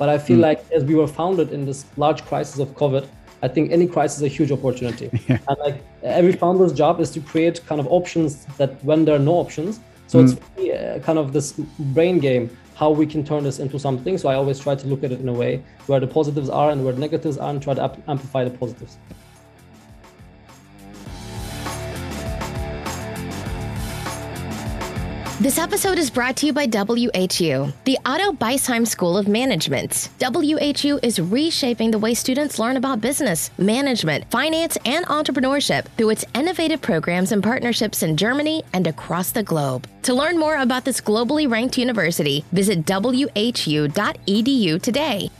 But I feel mm. like as we were founded in this large crisis of COVID, I think any crisis is a huge opportunity. Yeah. And like every founder's job is to create kind of options that when there are no options. So mm. it's really, uh, kind of this brain game how we can turn this into something. So I always try to look at it in a way where the positives are and where the negatives are and try to amplify the positives. This episode is brought to you by WHU, the Otto Beisheim School of Management. WHU is reshaping the way students learn about business, management, finance, and entrepreneurship through its innovative programs and partnerships in Germany and across the globe. To learn more about this globally ranked university, visit whu.edu today.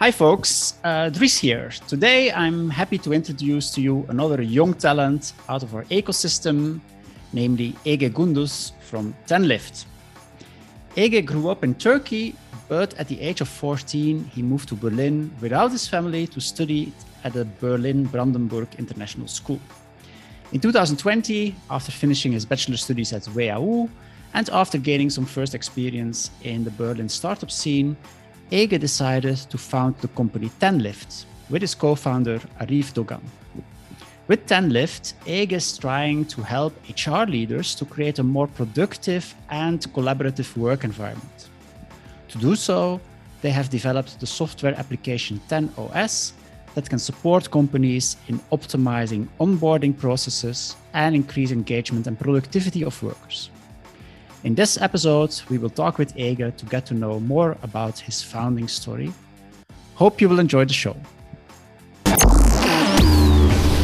Hi, folks. Uh, Dries here. Today, I'm happy to introduce to you another young talent out of our ecosystem namely Ege Gündüz from 10lift. Ege grew up in Turkey, but at the age of 14, he moved to Berlin without his family to study at the Berlin Brandenburg International School. In 2020, after finishing his bachelor studies at WHU and after gaining some first experience in the Berlin startup scene, Ege decided to found the company 10lift with his co-founder Arif Dogan. With 10lift, Ege is trying to help HR leaders to create a more productive and collaborative work environment. To do so, they have developed the software application TenOS that can support companies in optimizing onboarding processes and increase engagement and productivity of workers. In this episode, we will talk with Ege to get to know more about his founding story. Hope you will enjoy the show.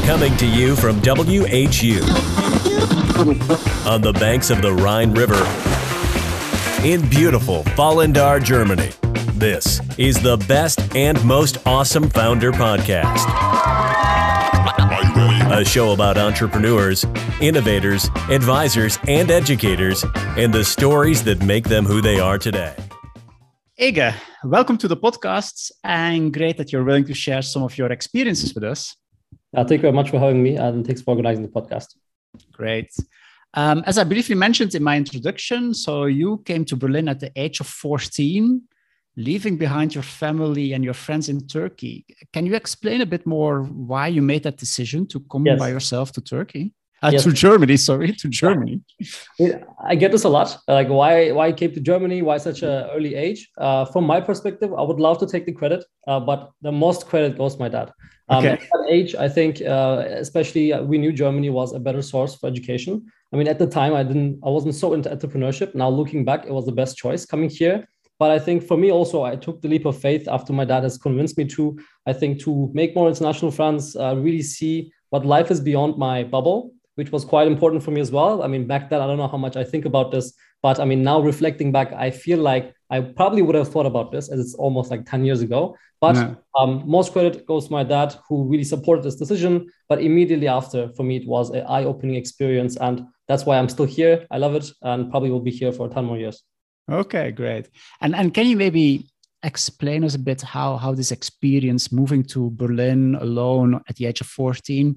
Coming to you from WHU on the banks of the Rhine River in beautiful Vallendar, Germany. This is the best and most awesome founder podcast. A show about entrepreneurs, innovators, advisors, and educators, and the stories that make them who they are today. Ege, welcome to the podcast, and great that you're willing to share some of your experiences with us. Uh, thank you very much for having me and thanks for organizing the podcast. Great. Um, as I briefly mentioned in my introduction, so you came to Berlin at the age of 14, leaving behind your family and your friends in Turkey. Can you explain a bit more why you made that decision to come yes. by yourself to Turkey? Uh, yes. To Germany, sorry, to Germany. I get this a lot. Like, why why I came to Germany? Why such an early age? Uh, from my perspective, I would love to take the credit, uh, but the most credit goes my dad. Um, okay. At that age, I think, uh, especially uh, we knew Germany was a better source for education. I mean, at the time, I didn't, I wasn't so into entrepreneurship. Now looking back, it was the best choice coming here. But I think for me also, I took the leap of faith after my dad has convinced me to. I think to make more international friends, uh, really see what life is beyond my bubble, which was quite important for me as well. I mean, back then, I don't know how much I think about this, but I mean, now reflecting back, I feel like I probably would have thought about this as it's almost like 10 years ago. But um, most credit goes to my dad, who really supported this decision. But immediately after, for me, it was an eye opening experience. And that's why I'm still here. I love it and probably will be here for 10 more years. Okay, great. And, and can you maybe explain us a bit how, how this experience moving to Berlin alone at the age of 14,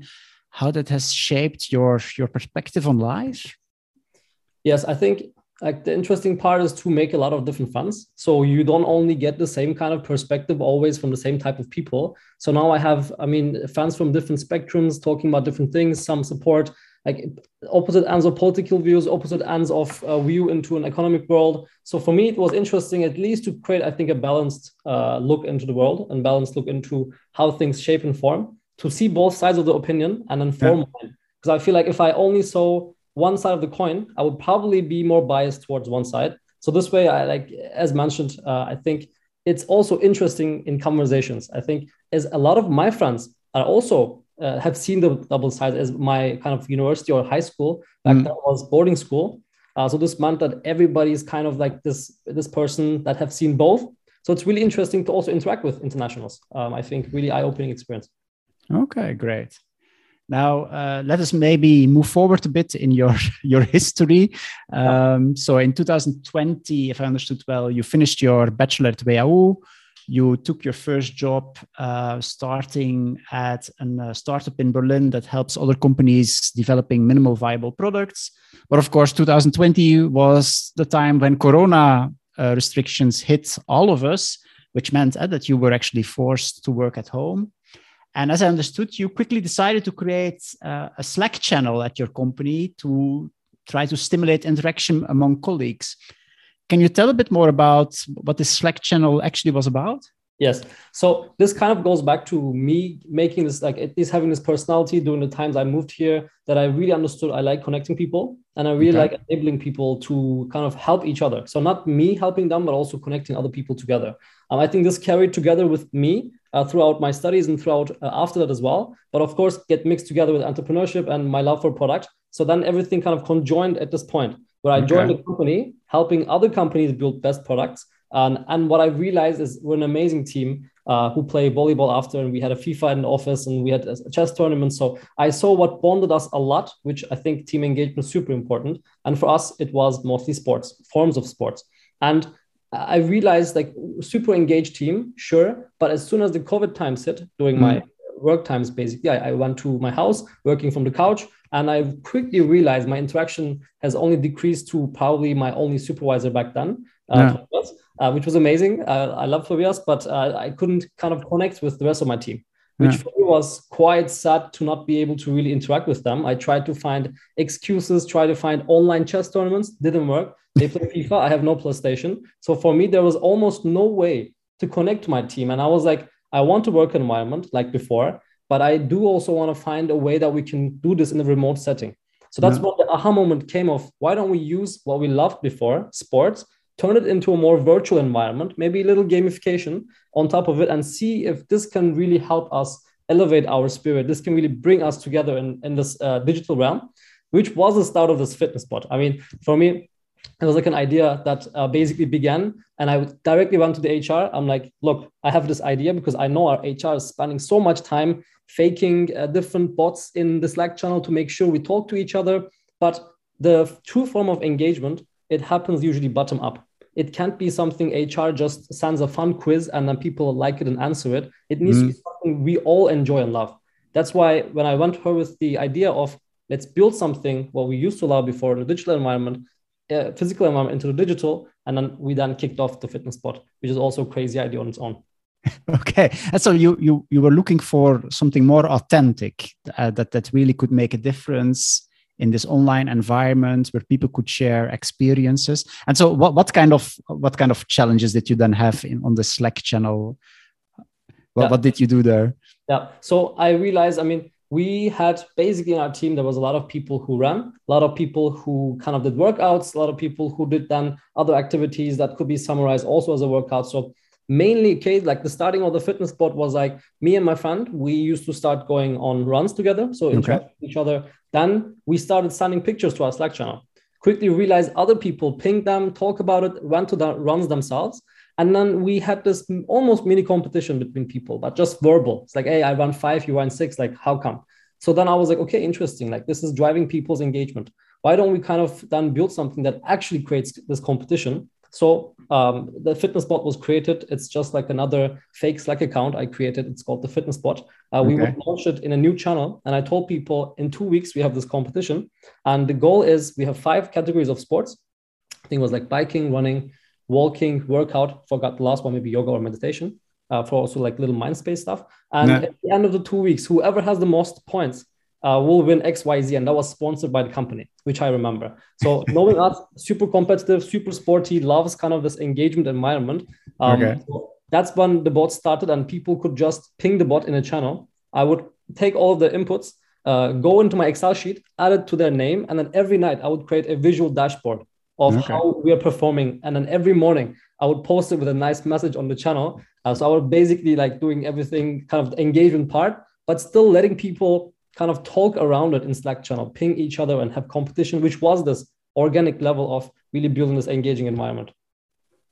how that has shaped your, your perspective on life? Yes, I think like the interesting part is to make a lot of different funds. So you don't only get the same kind of perspective always from the same type of people. So now i have i mean fans from different spectrums talking about different things some support like opposite ends of political views opposite ends of uh, view into an economic world. So for me it was interesting at least to create i think a balanced uh, look into the world and balanced look into how things shape and form to see both sides of the opinion and inform yeah. because i feel like if i only saw one side of the coin, I would probably be more biased towards one side. So this way, I like as mentioned, uh, I think it's also interesting in conversations. I think as a lot of my friends are also uh, have seen the double sides as my kind of university or high school back mm. then was boarding school. Uh, so this meant that everybody is kind of like this this person that have seen both. So it's really interesting to also interact with internationals. Um, I think really eye opening experience. Okay, great. Now, uh, let us maybe move forward a bit in your, your history. Um, so, in 2020, if I understood well, you finished your bachelor at WHU. You took your first job uh, starting at a uh, startup in Berlin that helps other companies developing minimal viable products. But of course, 2020 was the time when Corona uh, restrictions hit all of us, which meant uh, that you were actually forced to work at home. And as I understood, you quickly decided to create uh, a Slack channel at your company to try to stimulate interaction among colleagues. Can you tell a bit more about what this Slack channel actually was about? Yes. So this kind of goes back to me making this like at least having this personality during the times I moved here that I really understood I like connecting people and I really okay. like enabling people to kind of help each other. So not me helping them, but also connecting other people together. Um, I think this carried together with me uh, throughout my studies and throughout uh, after that as well. But of course, get mixed together with entrepreneurship and my love for product. So then everything kind of conjoined at this point where I okay. joined a company helping other companies build best products and, and what I realized is we're an amazing team uh, who play volleyball after, and we had a FIFA in the office, and we had a chess tournament. So I saw what bonded us a lot, which I think team engagement is super important. And for us, it was mostly sports, forms of sports. And I realized like super engaged team, sure, but as soon as the COVID times hit, during mm. my work times, basically, I, I went to my house, working from the couch, and I quickly realized my interaction has only decreased to probably my only supervisor back then. Uh, yeah uh, which was amazing. Uh, I love Tobias, but uh, I couldn't kind of connect with the rest of my team, which yeah. for me was quite sad to not be able to really interact with them. I tried to find excuses, try to find online chess tournaments, didn't work. They play FIFA. I have no PlayStation, so for me there was almost no way to connect to my team, and I was like, I want to work environment like before, but I do also want to find a way that we can do this in a remote setting. So that's yeah. what the aha moment came of. Why don't we use what we loved before, sports, turn it into a more virtual environment, maybe a little gamification on top of it, and see if this can really help us elevate our spirit. This can really bring us together in, in this uh, digital realm, which was the start of this fitness spot. I mean, for me, it was like an idea that uh, basically began, and I directly went to the HR. I'm like, look, I have this idea because I know our HR is spending so much time faking uh, different bots in the Slack channel to make sure we talk to each other. But the true form of engagement, it happens usually bottom up it can't be something HR just sends a fun quiz and then people like it and answer it. It needs mm. to be mm-hmm. something we all enjoy and love. That's why when I went to her with the idea of let's build something what we used to love before in the digital environment, uh, physical environment into the digital, and then we then kicked off the fitness spot, which is also a crazy idea on its own. okay, and so you you you were looking for something more authentic uh, that that really could make a difference in this online environment where people could share experiences. And so what, what kind of what kind of challenges did you then have in, on the slack channel? What, yeah. what did you do there? Yeah. So i realized i mean we had basically in our team there was a lot of people who ran a lot of people who kind of did workouts a lot of people who did then other activities that could be summarized also as a workout. So mainly okay like the starting of the fitness spot was like me and my friend we used to start going on runs together so interact okay. with each other. Then we started sending pictures to our slack channel. Quickly realized other people ping them talk about it went to the runs themselves. And then we had this almost mini competition between people but just verbal. It's like hey i run five you run six like how come? So then i was like okay interesting. Like this is driving people's engagement. Why don't we kind of then build something that actually creates this competition so um, the fitness bot was created. It's just like another fake Slack account I created. It's called the fitness bot. Uh, okay. We would launch it in a new channel. And I told people in two weeks, we have this competition. And the goal is we have five categories of sports. I think it was like biking, running, walking, workout. Forgot the last one, maybe yoga or meditation. Uh, for also like little mind space stuff. And at the end of the two weeks, whoever has the most points uh, will win XYZ. And that was sponsored by the company, which I remember. So knowing us, super competitive, super sporty, loves kind of this engagement environment. Um, okay. So that's when the bot started and people could just ping the bot in a channel. I would take all the inputs, uh, go into my Excel sheet, add it to their name. And then every night I would create a visual dashboard of okay. how we are performing. And then every morning I would post it with a nice message on the channel. Uh, so I was basically like doing everything kind of the engagement part, but still letting people kind of talk around it in Slack channel, ping each other and have competition, which was this organic level of really building this engaging environment.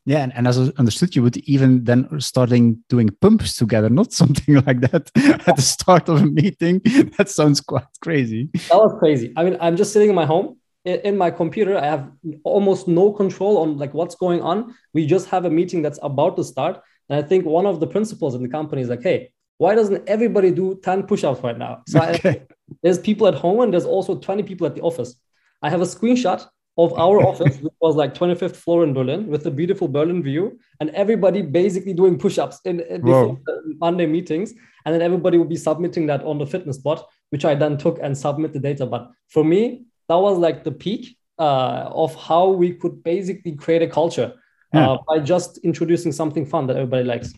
Yeah, and, and as I understood, you would even then starting doing pumps together, not something like that at the start of a meeting. That sounds quite crazy. That was crazy. I mean, I'm just sitting in my home in my computer. I have almost no control on like what's going on. We just have a meeting that's about to start. And I think one of the principles in the company is like, hey, why doesn't everybody do 10 push-ups right now so okay. I, there's people at home and there's also 20 people at the office i have a screenshot of our office, which was like 25th floor in Berlin, with a beautiful Berlin view, and everybody basically doing push-ups in, in before Monday meetings, and then everybody would be submitting that on the fitness bot, which I then took and submit the data. But for me, that was like the peak uh, of how we could basically create a culture yeah. uh, by just introducing something fun that everybody likes.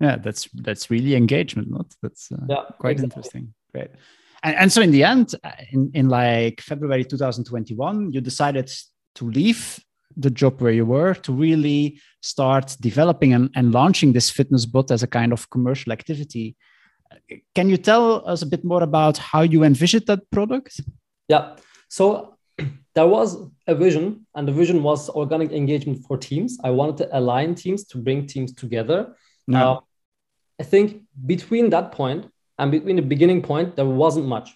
Yeah, that's that's really engagement, not that's uh, yeah, quite exactly. interesting. Great. And, and so in the end, uh, in, in like February 2021, you decided to leave the job where you were to really start developing and, and launching this fitness bot as a kind of commercial activity. Can you tell us a bit more about how you envisioned that product? Yeah. So there was a vision, and the vision was organic engagement for teams. I wanted to align teams to bring teams together. Yeah. Uh, I think between that point and between the beginning point, there wasn't much.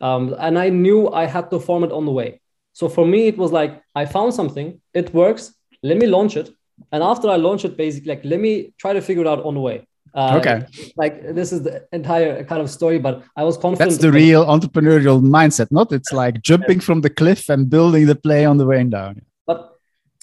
Um, and I knew I had to form it on the way. So for me, it was like I found something, it works, let me launch it. And after I launch it, basically, like let me try to figure it out on the way. Uh, okay. Like this is the entire kind of story, but I was confident. That's the real entrepreneurial mindset, not? It's like jumping from the cliff and building the play on the way down.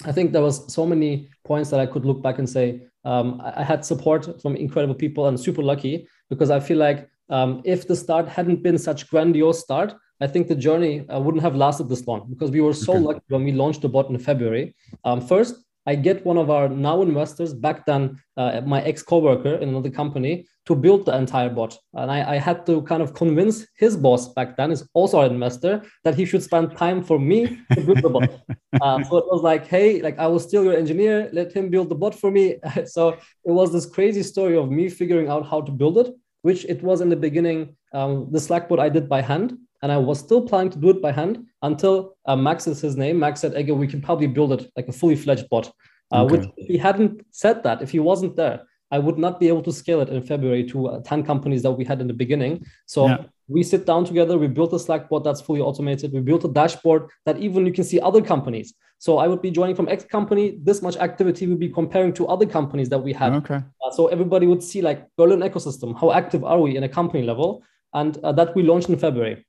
I think there was so many points that I could look back and say um, I had support from incredible people and super lucky because I feel like um, if the start hadn't been such grandiose start, I think the journey uh, wouldn't have lasted this long because we were so okay. lucky when we launched the bot in February. Um, first, I get one of our now investors back then, uh, my ex coworker in another company, to build the entire bot. And I, I, had to kind of convince his boss back then, is also an investor, that he should spend time for me to build the bot. Uh, so it was like, hey, like I was still your engineer, let him build the bot for me. so it was this crazy story of me figuring out how to build it, which it was in the beginning. Um, the Slack bot I did by hand, and I was still planning to do it by hand until uh, Max is his name. Max said, Ege, we can probably build it like a fully fledged bot. Uh, okay. Which, if he hadn't said that, if he wasn't there, I would not be able to scale it in February to uh, 10 companies that we had in the beginning. So yeah. we sit down together, we built a Slack bot that's fully automated. We built a dashboard that even you can see other companies. So I would be joining from X company. This much activity would be comparing to other companies that we had. Okay. Uh, so everybody would see like Berlin ecosystem. How active are we in a company level? And uh, that we launched in February.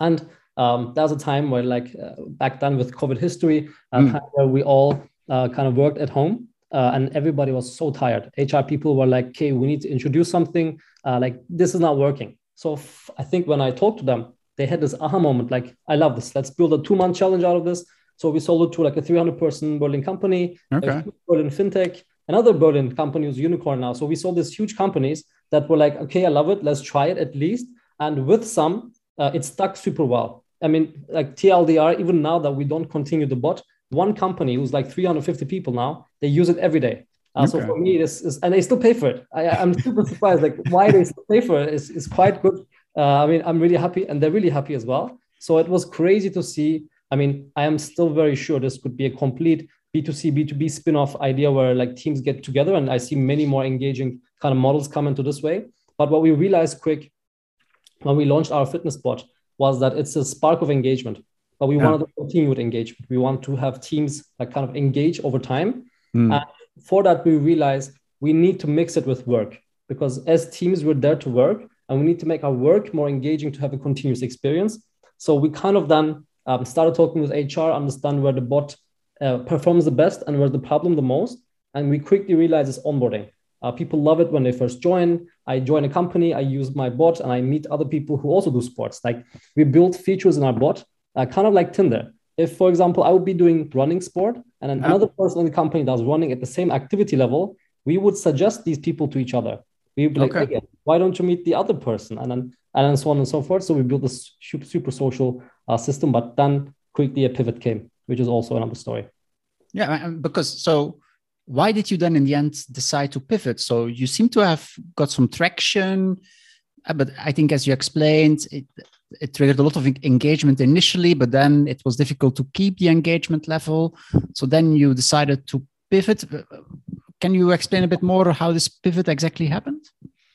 And um, that was a time where, like, uh, back then with COVID history, uh, mm. where we all uh, kind of worked at home. Uh, and everybody was so tired. HR people were like, "Okay, we need to introduce something. Uh, like this is not working." So f- I think when I talked to them, they had this aha moment. Like, "I love this. Let's build a two-month challenge out of this." So we sold it to like a 300-person Berlin company, okay. Berlin fintech, another Berlin company who's unicorn now. So we sold these huge companies that were like, "Okay, I love it. Let's try it at least." And with some, uh, it stuck super well. I mean, like TLDR, even now that we don't continue the bot, one company who's like 350 people now, they use it every day. Uh, okay. So for me, this is, and they still pay for it. I, am super surprised, like why they still pay for it is, is quite good. Uh, I mean, I'm really happy and they're really happy as well. So it was crazy to see. I mean, I am still very sure this could be a complete B2C, B2B spin-off idea where like teams get together and I see many more engaging kind of models come into this way. But what we realized quick when we launched our fitness bot was that it's a spark of engagement, but we yeah. wanted to continue with engagement. We want to have teams that kind of engage over time. Mm. And for that, we realized we need to mix it with work because as teams, we're there to work and we need to make our work more engaging to have a continuous experience. So we kind of then um, started talking with HR, understand where the bot uh, performs the best and where the problem the most. And we quickly realized it's onboarding. Uh, people love it when they first join. I join a company, I use my bot, and I meet other people who also do sports. Like we build features in our bot, uh, kind of like Tinder. If, for example, I would be doing running sport, and then another person in the company does running at the same activity level, we would suggest these people to each other. We would be okay. like, hey, why don't you meet the other person? And then and then so on and so forth. So we built this super social uh, system, but then quickly a pivot came, which is also another story. Yeah, because so why did you then in the end decide to pivot? So you seem to have got some traction uh, but i think as you explained it, it triggered a lot of engagement initially but then it was difficult to keep the engagement level. So then you decided to pivot. Uh, can you explain a bit more how this pivot exactly happened?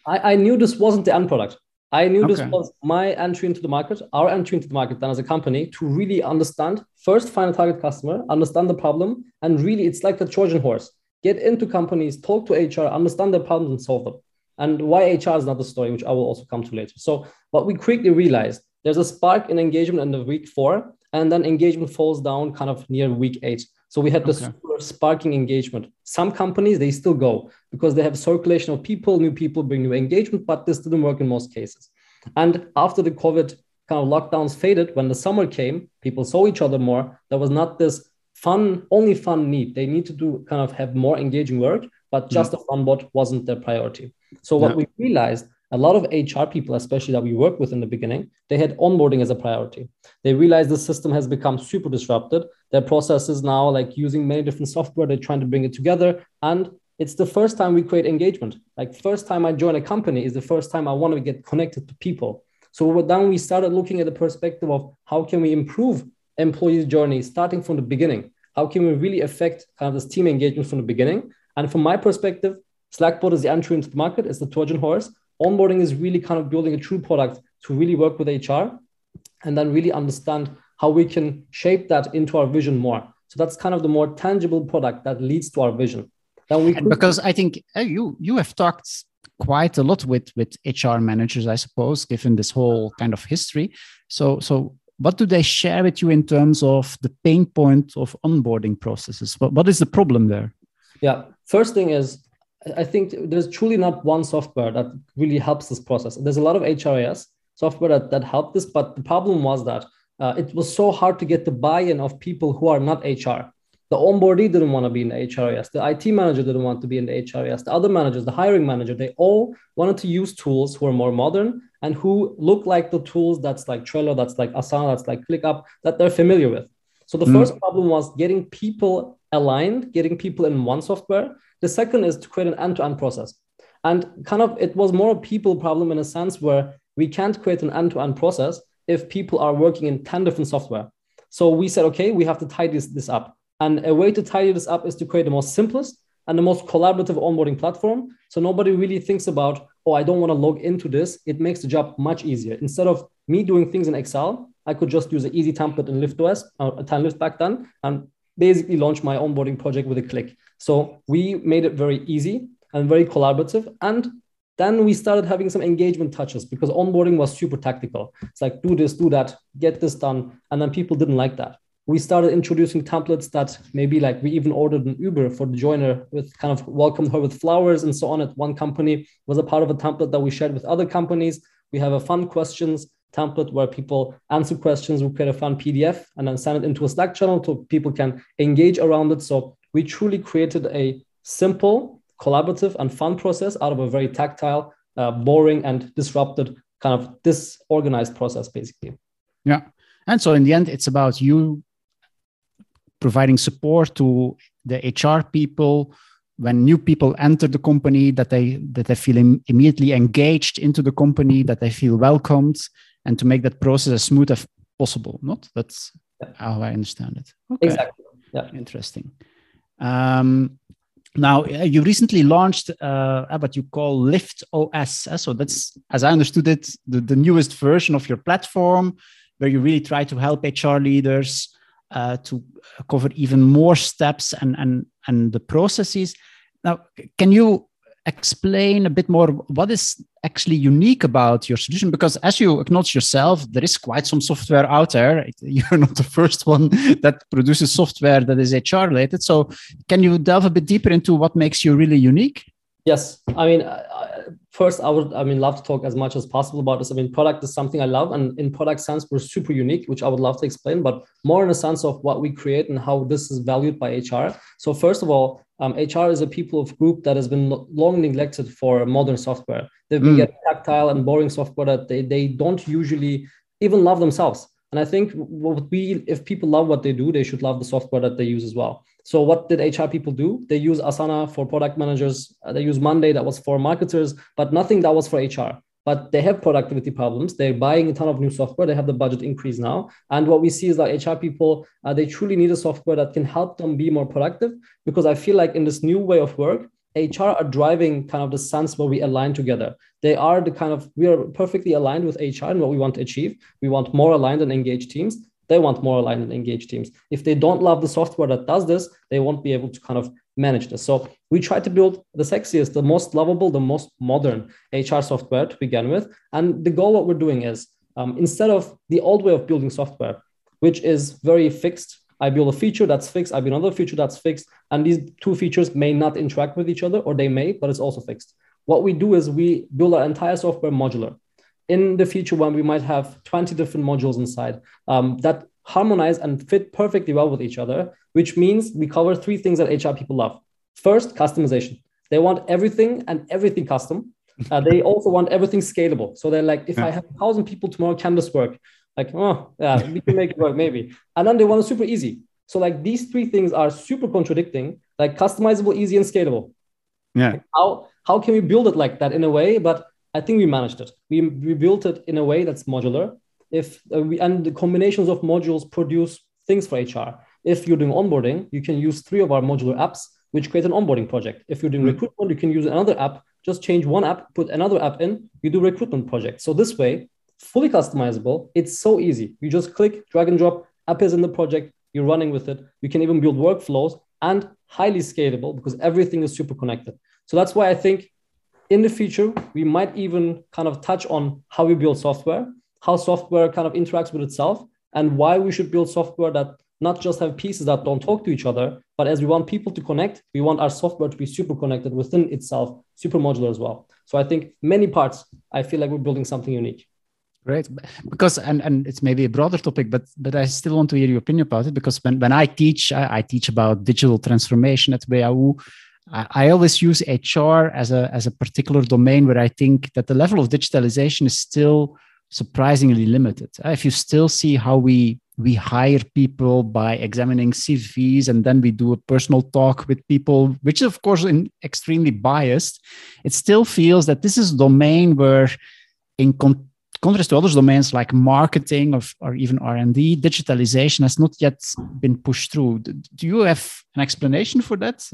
I, I knew this wasn't the end product. I knew okay. this was my entry into the market, our entry into the market then as a company to really understand, first find a target customer, understand the problem, and really it's like the Trojan horse get into companies, talk to HR, understand their problems and solve them. And why HR is another story, which I will also come to later. So, what we quickly realized there's a spark in engagement in the week four, and then engagement falls down kind of near week eight. So we had this okay. sparking engagement. Some companies they still go because they have circulation of people, new people bring new engagement, but this didn't work in most cases. And after the COVID kind of lockdowns faded, when the summer came, people saw each other more. There was not this fun, only fun need. They need to do kind of have more engaging work, but just mm-hmm. a fun bot wasn't their priority. So what we realized a lot of HR people, especially that we work with in the beginning, they had onboarding as a priority. They realized the system has become super disrupted. Their processes now, like using many different software, they're trying to bring it together. And it's the first time we create engagement. Like first time I join a company is the first time I want to get connected to people. So then we started looking at the perspective of how can we improve employees' journey starting from the beginning? How can we really affect kind of this team engagement from the beginning? And from my perspective, Slackbot is the entry into the market, it's the Trojan horse onboarding is really kind of building a true product to really work with HR and then really understand how we can shape that into our vision more. So that's kind of the more tangible product that leads to our vision. Then we could- because I think you you have talked quite a lot with with HR managers, I suppose, given this whole kind of history. So so what do they share with you in terms of the pain point of onboarding processes? What, what is the problem there? Yeah, first thing is I think there's truly not one software that really helps this process. There's a lot of HRIS software that, that helped this, but the problem was that uh, it was so hard to get the buy-in of people who are not HR. The onboardee didn't want to be in the HRIS. The IT manager didn't want to be in the HRIS. The other managers, the hiring manager, they all wanted to use tools who are more modern and who look like the tools that's like Trello, that's like Asana, that's like ClickUp, that they're familiar with. So the mm. first problem was getting people aligned, getting people in one software. The second is to create an end-to-end process. And kind of it was more a people problem in a sense where we can't create an end-to-end process if people are working in 10 different software. So we said, okay, we have to tidy this, this up. And a way to tidy this up is to create the most simplest and the most collaborative onboarding platform. So nobody really thinks about, oh, I don't want to log into this. It makes the job much easier. Instead of me doing things in Excel, I could just use an easy template in LiftOS, uh, 10lift back then, and basically launch my onboarding project with a click. So we made it very easy and very collaborative. And then we started having some engagement touches because onboarding was super tactical. It's like, do this, do that, get this done. And then people didn't like that. We started introducing templates that maybe like we even ordered an Uber for the joiner with kind of welcomed her with flowers and so on at one company was a part of a template that we shared with other companies. We have a fun questions template where people answer questions. We create a fun PDF and then send it into a Slack channel so people can engage around it. So we truly created a simple, collaborative, and fun process out of a very tactile, uh, boring, and disrupted kind of disorganized process, basically. Yeah. And so in the end, it's about you providing support to the HR people when new people enter the company that they that they feel Im- immediately engaged into the company that they feel welcomed and to make that process as smooth as possible. Not that's yeah. how I understand it. Okay. Exactly. Yeah. Interesting. Um, now uh, you recently launched uh, what you call Lift OS. Uh, so that's, as I understood it, the, the newest version of your platform, where you really try to help HR leaders uh, to cover even more steps and and and the processes. Now, can you explain a bit more what is actually unique about your solution? Because as you acknowledge yourself there is quite some software out there. You're not the first one that produces software that is hr related. So can you delve a bit deeper into what makes you really unique yes i mean first i would i mean love to talk as much as possible about this i mean product is something i love and in product sense we're super unique which i would love to explain but more in the sense of what we create and how this is valued by hr so first of all um, HR is a people of group that has been long neglected for modern software. They've been mm. getting tactile and boring software that they, they don't usually even love themselves. And I think what we, if people love what they do, they should love the software that they use as well. So what did HR people do? They use Asana for product managers. Uh, they use Monday that was for marketers, but nothing that was for HR but they have productivity problems. They're buying a ton of new software. They have the budget increase now. And what we see is that HR people, uh, they truly need a software that can help them be more productive because I feel like in this new way of work, HR are driving kind of the sense where we align together. They are the kind of, we are perfectly aligned with HR and what we want to achieve. We want more aligned and engaged teams. They want more aligned and engaged teams. If they don't love the software that does this, they won't be able to kind of manage this. So we try to build the sexiest, the most lovable, the most modern HR software to begin with. And the goal, what we're doing is um, instead of the old way of building software, which is very fixed. I build a feature that's fixed. I build another feature that's fixed. And these two features may not interact with each other, or they may, but it's also fixed. What we do is we build our entire software modular. In the future, when we might have 20 different modules inside um, that harmonize and fit perfectly well with each other, which means we cover three things that HR people love. First, customization. They want everything and everything custom. Uh, they also want everything scalable. So they're like, if. I have a thousand people tomorrow, can this work? Like, oh, yeah, we can make it work, maybe. And then they want it super easy. So like these three things are super contradicting, like customizable, easy, and scalable. Yeah. Like how how can we build it like that in a way? But I think we managed it. We we built it in a way that's modular. If uh, we and the combinations of modules produce things for HR. If you're doing onboarding, you can use three of our modular apps, which create an onboarding project. If you're doing mm-hmm. recruitment, you can use another app. Just change one app, put another app in. You do recruitment project. So this way, fully customizable. It's so easy. You just click, drag and drop. App is in the project. You're running with it. You can even build workflows and highly scalable because everything is super connected. So that's why I think in the future, we might even kind of touch on how we build software, how software kind of interacts with itself, and why we should build software that not just have pieces that don't talk to each other, but as we want people to connect, we want our software to be super connected within itself, super modular as well. So I think many parts, I feel like we're building something unique. Great, because and and it's maybe a broader topic, but but I still want to hear your opinion about it because when when I teach, I, I teach about digital transformation at WHU. I, I always use HR as a as a particular domain where I think that the level of digitalization is still surprisingly limited. Uh, if you still see how we we hire people by examining CVs and then we do a personal talk with people, which is of course in extremely biased, it still feels that this is a domain where in con- contrast to other domains like marketing or, or even r&d digitalization has not yet been pushed through. Do you have an explanation for that?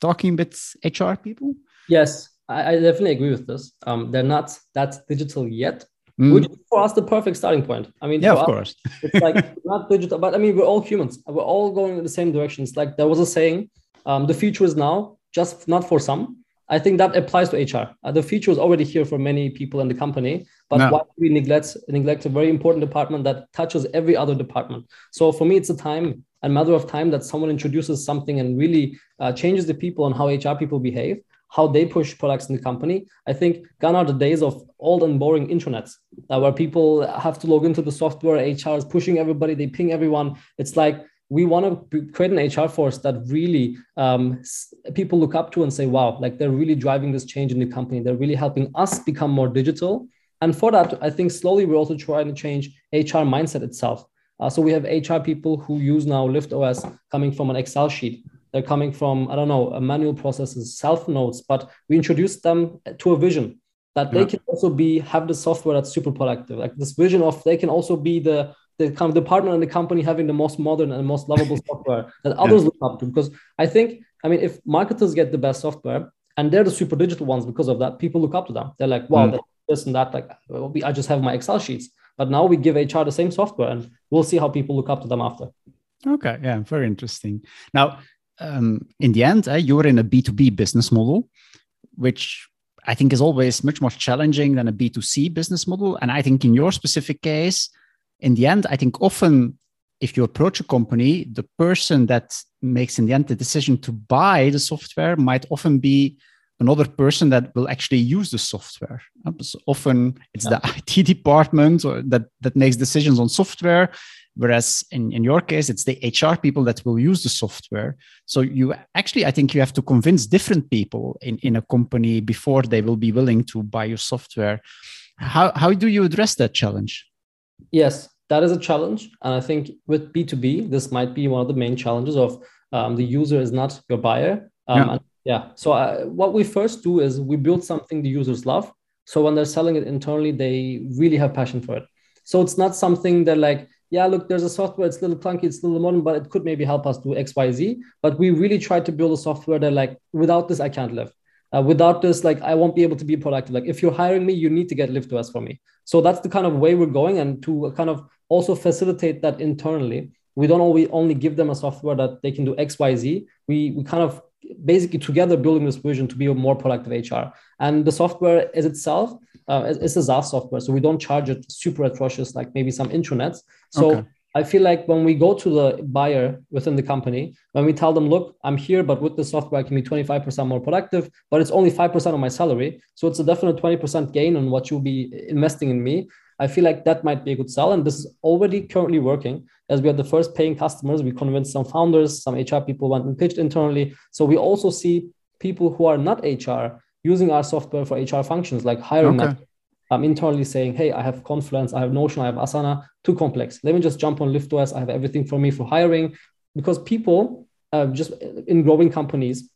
Talking with hr people? Yes i, I definitely agree with this. Um, they're not that digital yet. Mm. which is for us the perfect starting point? I mean yeah of us, course. it's like not digital but i mean we're all humans. We're all going in the same directions. Like there was a saying um, the future is now just not for some I think that applies to HR. Uh, the future is already here for many people in the company, but no. why do we neglect neglect a very important department that touches every other department? So for me, it's a time, a matter of time that someone introduces something and really uh, changes the people on how HR people behave, how they push products in the company. I think gone are the days of old and boring intranets uh, where people have to log into the software. HR is pushing everybody, they ping everyone. It's like we want to create an HR force that really um, people look up to and say, wow, like they're really driving this change in the company. They're really helping us become more digital. And for that, I think slowly we're also trying to change HR mindset itself. Uh, so we have HR people who use now Lift OS coming from an Excel sheet. They're coming from, I don't know, a manual processes, self notes, but we introduce them to a vision that they yeah. can also be have the software that's super productive. Like this vision of they can also be the the kind of department and the company having the most modern and most lovable software that others yeah. look up to. Because I think, I mean, if marketers get the best software and they're the super digital ones because of that, people look up to them. They're like, wow, mm. this and that. Like, I just have my Excel sheets. But now we give HR the same software and we'll see how people look up to them after. Okay. Yeah. Very interesting. Now, um, in the end, uh, you're in a B2B business model, which I think is always much more challenging than a B2C business model. And I think in your specific case, in the end, I think often if you approach a company, the person that makes in the end the decision to buy the software might often be another person that will actually use the software. Uh, so often it's yeah. the IT department that, that makes decisions on software, whereas in, in your case, it's the HR people that will use the software. So you actually, I think you have to convince different people in, in a company before they will be willing to buy your software. How, how do you address that challenge? Yes, that is a challenge. And I think with B2B, this might be one of the main challenges of um, the user is not your buyer. Um, yeah. And yeah. So uh, what we first do is we build something the users love. So when they're selling it internally, they really have passion for it. So it's not something that like, yeah, look, there's a software, it's a little clunky, it's a little modern, but it could maybe help us do X, Y, Z. But we really try to build a software that like, without this, I can't live. Uh, without this, like I won't be able to be productive. Like if you're hiring me, you need to get LiftOS for me. So that's the kind of way we're going, and to kind of also facilitate that internally. We don't only only give them a software that they can do X, Y, Z. We we kind of basically together building this vision to be a more productive HR. And the software is itself uh, is a SaaS software, so we don't charge it super atrocious like maybe some intranets. So okay. I feel like when we go to the buyer within the company, when we tell them, look, I'm here, but with the software, I can be 25% more productive, but it's only 5% of my salary. So it's a definite 20% gain on what you'll be investing in me. I feel like that might be a good sell. And this is already currently working as we are the first paying customers. We convinced some founders, some HR people went and pitched internally. So we also see people who are not HR using our software for HR functions like hiring okay. I'm internally saying, hey, I have Confluence, I have Notion, I have Asana, too complex. Let me just jump on LiftOS. I have everything for me for hiring because people uh, just in growing companies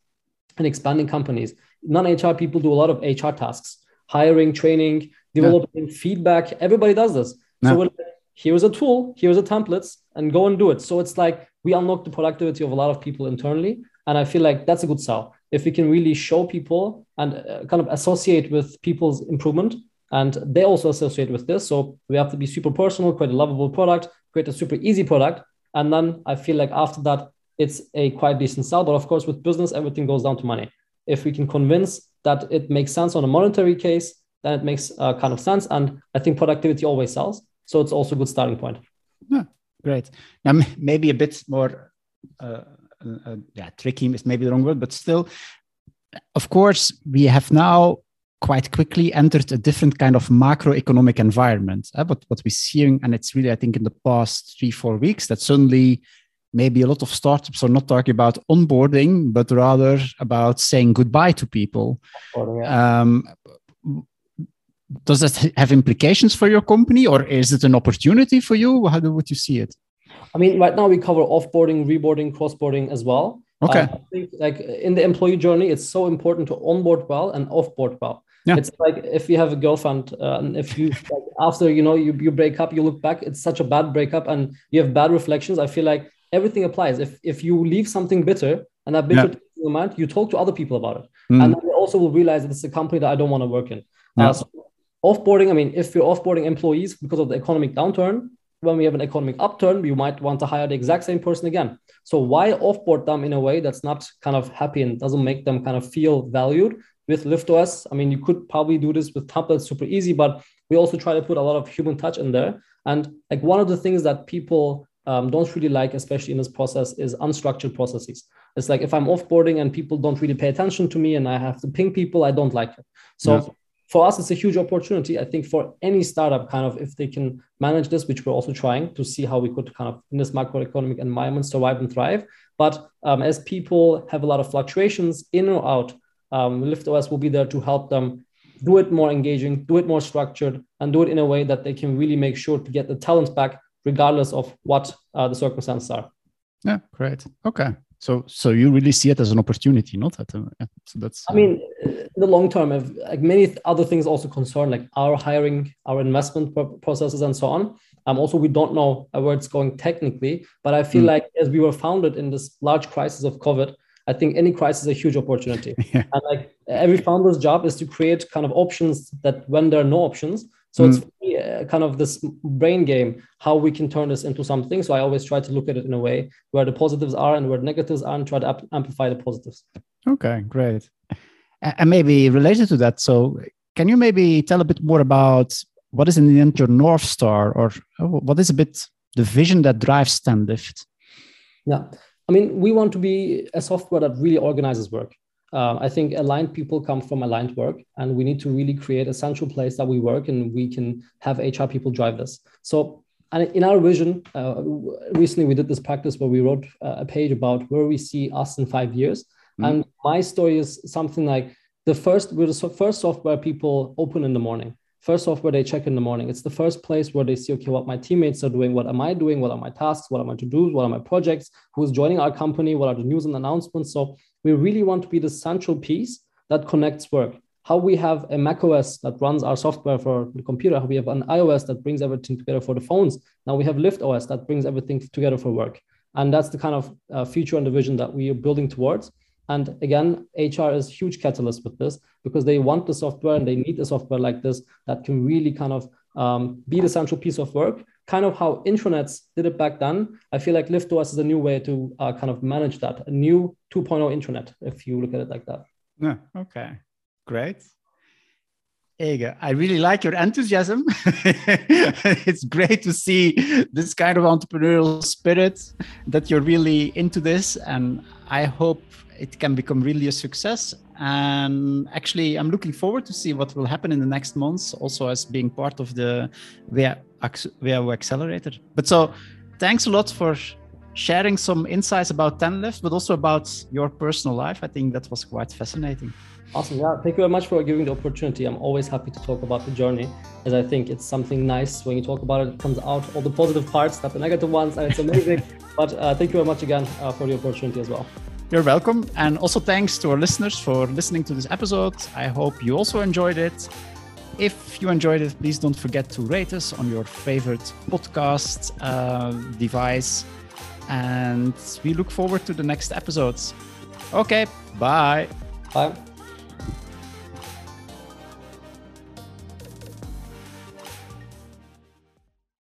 and expanding companies, non-HR people do a lot of HR tasks, hiring, training, developing, yeah. feedback. Everybody does this. Yeah. So here's a tool, here's a templates, and go and do it. So it's like we unlock the productivity of a lot of people internally. And I feel like that's a good sell. If we can really show people and uh, kind of associate with people's improvement, and they also associate with this. So we have to be super personal, create a lovable product, create a super easy product. And then I feel like after that, it's a quite decent sell. But of course, with business, everything goes down to money. If we can convince that it makes sense on a monetary case, then it makes uh, kind of sense. And I think productivity always sells. So it's also a good starting point. Yeah, great. Now, maybe a bit more, uh, uh, yeah, tricky is maybe the wrong word, but still, of course, we have now quite quickly entered a different kind of macroeconomic environment. Uh, but what we're seeing, and it's really, I think, in the past three, four weeks, that suddenly maybe a lot of startups are not talking about onboarding, but rather about saying goodbye to people. Um, does that have implications for your company, or is it an opportunity for you? How do would you see it? I mean, right now we cover offboarding, reboarding, crossboarding as well. Okay. Um, I think like in the employee journey, it's so important to onboard well and offboard well. Yeah. It's like if you have a girlfriend uh, and if you like, after you know you, you break up, you look back, it's such a bad breakup and you have bad reflections. I feel like everything applies. If if you leave something bitter and that bitter yeah. your mind, you talk to other people about it, mm. and then you also will realize that it's a company that I don't want to work in. Yeah. Uh, so offboarding. I mean, if you're offboarding employees because of the economic downturn, when we have an economic upturn, you might want to hire the exact same person again. So why offboard them in a way that's not kind of happy and doesn't make them kind of feel valued? With LiftOS. I mean, you could probably do this with templates super easy, but we also try to put a lot of human touch in there. And like one of the things that people um, don't really like, especially in this process, is unstructured processes. It's like if I'm offboarding and people don't really pay attention to me and I have to ping people, I don't like it. So yeah. for us, it's a huge opportunity. I think for any startup, kind of if they can manage this, which we're also trying to see how we could kind of in this macroeconomic environment survive and thrive. But um, as people have a lot of fluctuations in or out, um, LiftOS will be there to help them do it more engaging, do it more structured, and do it in a way that they can really make sure to get the talent back, regardless of what uh, the circumstances are. Yeah, great. Okay. So, so you really see it as an opportunity, not that. Uh, yeah. So that's. Uh... I mean, in the long term, if, like many other things also concern, like our hiring, our investment processes, and so on. Um, also, we don't know where it's going technically, but I feel mm. like as we were founded in this large crisis of COVID, I think any crisis is a huge opportunity. Yeah. And like every founder's job is to create kind of options that when there are no options. So mm. it's really, uh, kind of this brain game, how we can turn this into something. So I always try to look at it in a way where the positives are and where the negatives are and try to ap- amplify the positives. Okay, great. And maybe related to that, so can you maybe tell a bit more about what is in the end your North Star or what is a bit the vision that drives 10lift? Yeah. I mean, we want to be a software that really organizes work. Um, I think aligned people come from aligned work, and we need to really create a central place that we work, and we can have HR people drive this. So, and in our vision, uh, recently we did this practice where we wrote a page about where we see us in five years. Mm-hmm. And my story is something like the first, we're the first software people open in the morning first software they check in the morning. It's the first place where they see, okay, what my teammates are doing, what am I doing, what are my tasks, what are my to-dos, what are my projects, who's joining our company, what are the news and announcements. So we really want to be the central piece that connects work. How we have a Mac OS that runs our software for the computer, how we have an iOS that brings everything together for the phones. Now we have Lift OS that brings everything together for work. And that's the kind of uh, future and the vision that we are building towards. And again, HR is huge catalyst with this because they want the software and they need a software like this that can really kind of um, be the central piece of work. Kind of how intranets did it back then. I feel like LiftOS is a new way to uh, kind of manage that, a new 2.0 intranet, if you look at it like that. Yeah. Okay. Great. Ege, I really like your enthusiasm. it's great to see this kind of entrepreneurial spirit that you're really into this. And I hope it can become really a success. And actually, I'm looking forward to see what will happen in the next months, also as being part of the WHU Accelerator. But so, thanks a lot for sharing some insights about 10lift, but also about your personal life. I think that was quite fascinating. Awesome. Yeah. Thank you very much for giving the opportunity. I'm always happy to talk about the journey as I think it's something nice when you talk about it, it comes out all the positive parts, not the negative ones, and it's amazing. but uh, thank you very much again uh, for the opportunity as well. You're welcome. And also thanks to our listeners for listening to this episode. I hope you also enjoyed it. If you enjoyed it, please don't forget to rate us on your favorite podcast uh, device. And we look forward to the next episodes. Okay, bye. Bye.